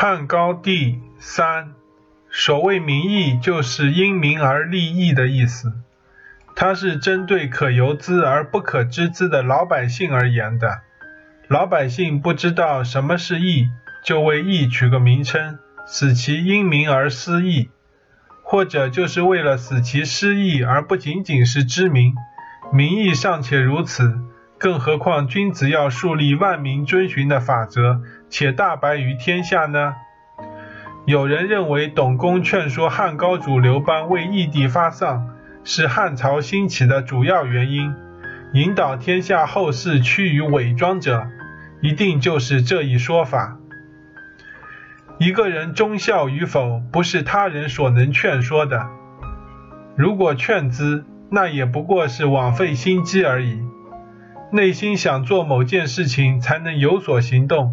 汉高帝三，所谓民义，就是因民而立义的意思。它是针对可由资而不可知资的老百姓而言的。老百姓不知道什么是义，就为义取个名称，使其因民而失义；或者就是为了使其失义，而不仅仅是知名。民义尚且如此，更何况君子要树立万民遵循的法则，且大白于天下呢？有人认为，董公劝说汉高祖刘邦为义帝发丧，是汉朝兴起的主要原因。引导天下后世趋于伪装者，一定就是这一说法。一个人忠孝与否，不是他人所能劝说的。如果劝之，那也不过是枉费心机而已。内心想做某件事情，才能有所行动；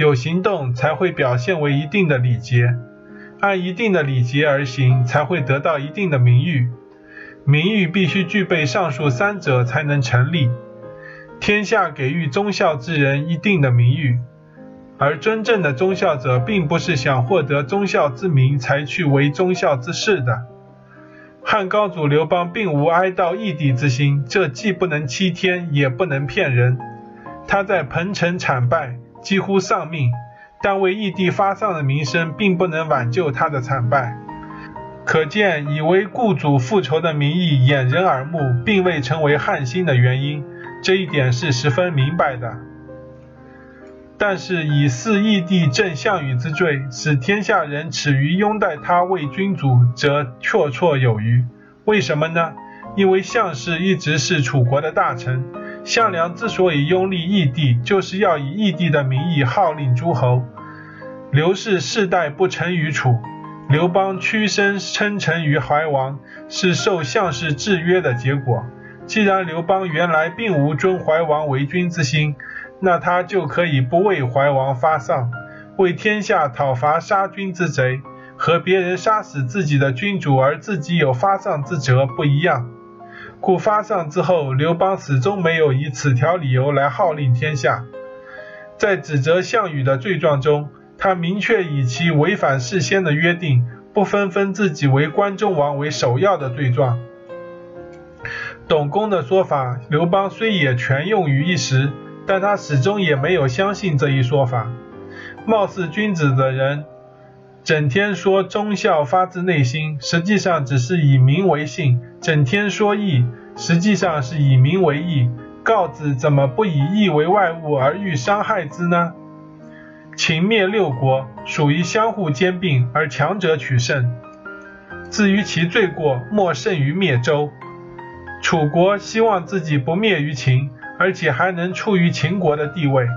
有行动，才会表现为一定的礼节。按一定的礼节而行，才会得到一定的名誉。名誉必须具备上述三者，才能成立。天下给予忠孝之人一定的名誉，而真正的忠孝者，并不是想获得忠孝之名才去为忠孝之事的。汉高祖刘邦并无哀悼义帝之心，这既不能欺天，也不能骗人。他在彭城惨败，几乎丧命，但为义帝发丧的名声，并不能挽救他的惨败。可见，以为故主复仇的名义掩人耳目，并未成为汉兴的原因，这一点是十分明白的。但是以弑义帝正项羽之罪，使天下人耻于拥戴他为君主，则绰绰有余。为什么呢？因为项氏一直是楚国的大臣，项梁之所以拥立义帝，就是要以义帝的名义号令诸侯。刘氏世代不臣于楚，刘邦屈身称臣于怀王，是受项氏制约的结果。既然刘邦原来并无尊怀王为君之心，那他就可以不为怀王发丧，为天下讨伐杀君之贼，和别人杀死自己的君主而自己有发丧之责不一样。故发丧之后，刘邦始终没有以此条理由来号令天下。在指责项羽的罪状中，他明确以其违反事先的约定，不分封自己为关中王为首要的罪状。董公的说法，刘邦虽也全用于一时。但他始终也没有相信这一说法。貌似君子的人，整天说忠孝发自内心，实际上只是以民为信；整天说义，实际上是以民为义。告子怎么不以义为外物而欲伤害之呢？秦灭六国，属于相互兼并而强者取胜。至于其罪过，莫甚于灭周。楚国希望自己不灭于秦。而且还能处于秦国的地位。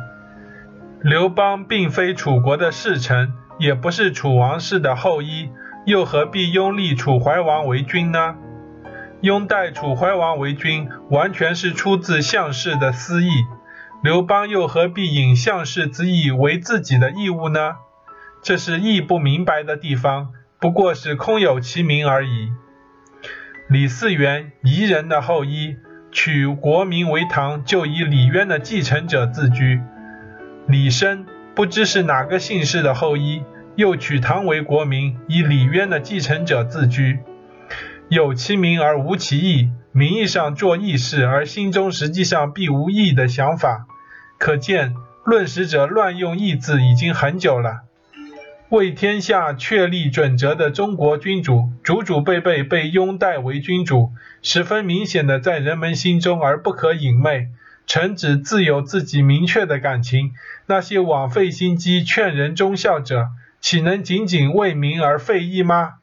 刘邦并非楚国的侍臣，也不是楚王室的后裔，又何必拥立楚怀王为君呢？拥戴楚怀王为君，完全是出自项氏的私意。刘邦又何必引项氏之意为自己的义务呢？这是义不明白的地方，不过是空有其名而已。李嗣源，夷人的后裔。取国名为唐，就以李渊的继承者自居。李生不知是哪个姓氏的后裔，又取唐为国名，以李渊的继承者自居。有其名而无其义，名义上做义事，而心中实际上必无义的想法，可见论史者乱用义字已经很久了。为天下确立准则的中国君主，祖祖辈辈被拥戴为君主，十分明显的在人们心中而不可隐昧。臣子自有自己明确的感情，那些枉费心机劝人忠孝者，岂能仅仅为民而废义吗？